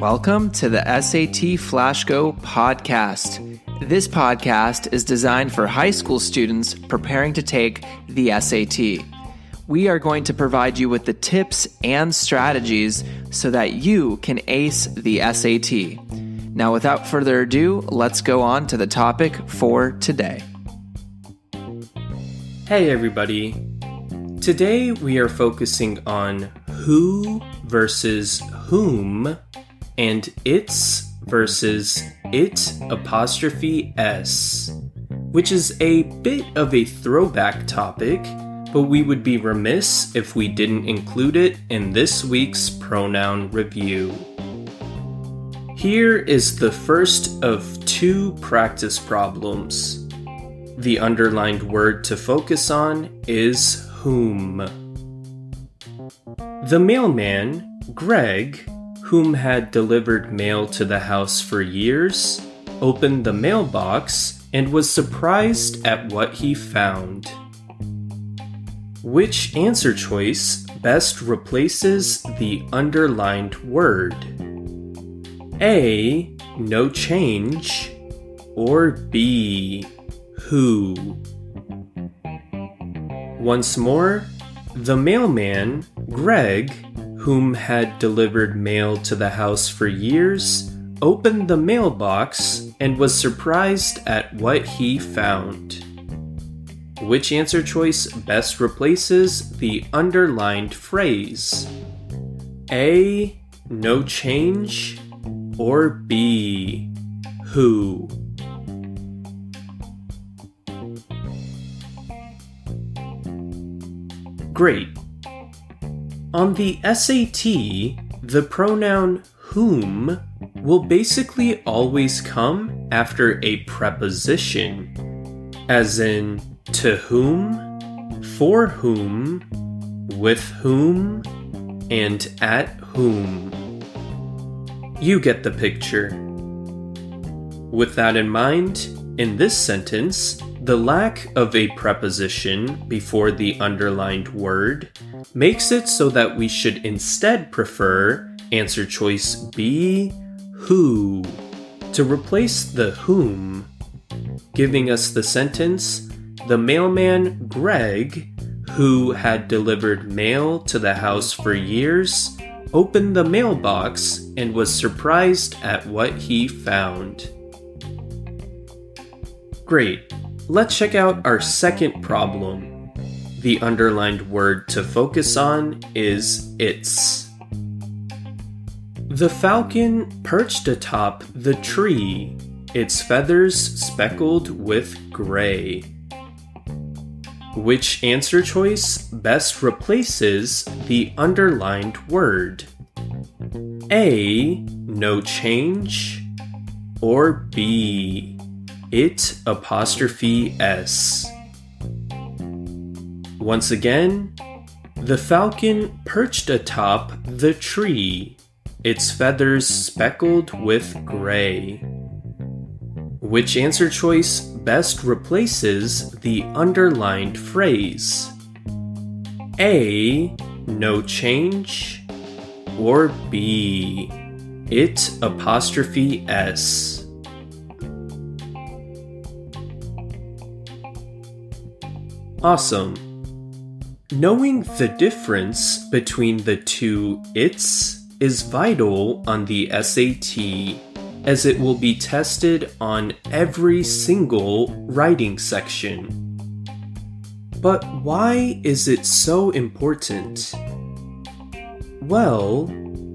Welcome to the SAT FlashGo podcast. This podcast is designed for high school students preparing to take the SAT. We are going to provide you with the tips and strategies so that you can ace the SAT. Now, without further ado, let's go on to the topic for today. Hey, everybody. Today we are focusing on who versus whom and its versus it apostrophe s, which is a bit of a throwback topic, but we would be remiss if we didn't include it in this week's pronoun review. Here is the first of two practice problems. The underlined word to focus on is whom. The mailman, Greg, whom had delivered mail to the house for years, opened the mailbox and was surprised at what he found. Which answer choice best replaces the underlined word? A. No change. Or B. Who? Once more, the mailman, Greg, whom had delivered mail to the house for years, opened the mailbox and was surprised at what he found. Which answer choice best replaces the underlined phrase? A. No change. Or B. Who? Great. On the SAT, the pronoun whom will basically always come after a preposition, as in to whom, for whom, with whom, and at whom. You get the picture. With that in mind, in this sentence, the lack of a preposition before the underlined word makes it so that we should instead prefer answer choice B, who, to replace the whom, giving us the sentence The mailman Greg, who had delivered mail to the house for years, opened the mailbox and was surprised at what he found. Great. Let's check out our second problem. The underlined word to focus on is its. The falcon perched atop the tree, its feathers speckled with gray. Which answer choice best replaces the underlined word? A. No change. Or B it apostrophe s. Once again, the falcon perched atop the tree, its feathers speckled with gray. Which answer choice best replaces the underlined phrase? A. No change. Or B. It apostrophe S. Awesome. Knowing the difference between the two its is vital on the SAT as it will be tested on every single writing section. But why is it so important? Well,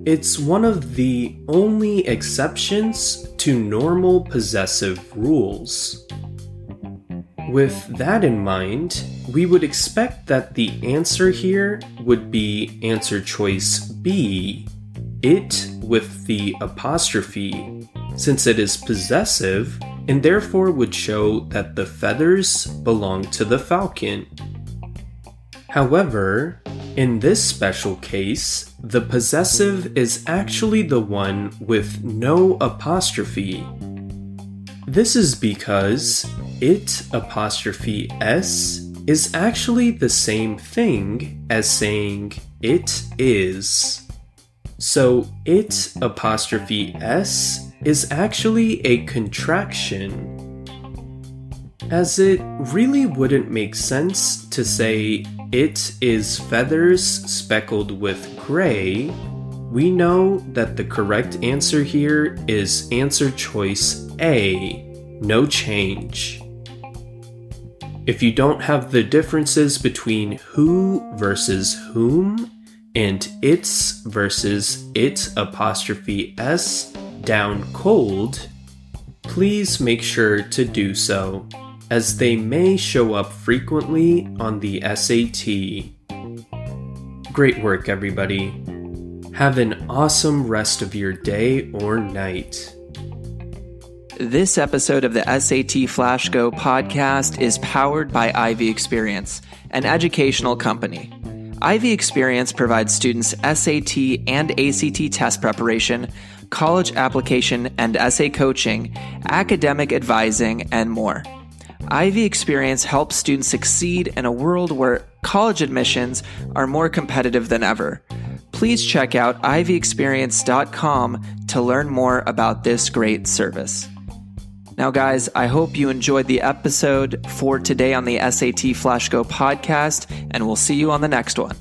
it's one of the only exceptions to normal possessive rules. With that in mind, we would expect that the answer here would be answer choice B, it with the apostrophe, since it is possessive and therefore would show that the feathers belong to the falcon. However, in this special case, the possessive is actually the one with no apostrophe. This is because it apostrophe s is actually the same thing as saying it is. So it apostrophe s is actually a contraction. As it really wouldn't make sense to say it is feathers speckled with gray, we know that the correct answer here is answer choice A, no change. If you don't have the differences between who versus whom and its versus it apostrophe s down cold, please make sure to do so, as they may show up frequently on the SAT. Great work, everybody. Have an awesome rest of your day or night. This episode of the SAT Flash Go podcast is powered by Ivy Experience, an educational company. Ivy Experience provides students SAT and ACT test preparation, college application and essay coaching, academic advising, and more. Ivy Experience helps students succeed in a world where college admissions are more competitive than ever. Please check out ivyexperience.com to learn more about this great service. Now, guys, I hope you enjoyed the episode for today on the SAT Flash Go podcast, and we'll see you on the next one.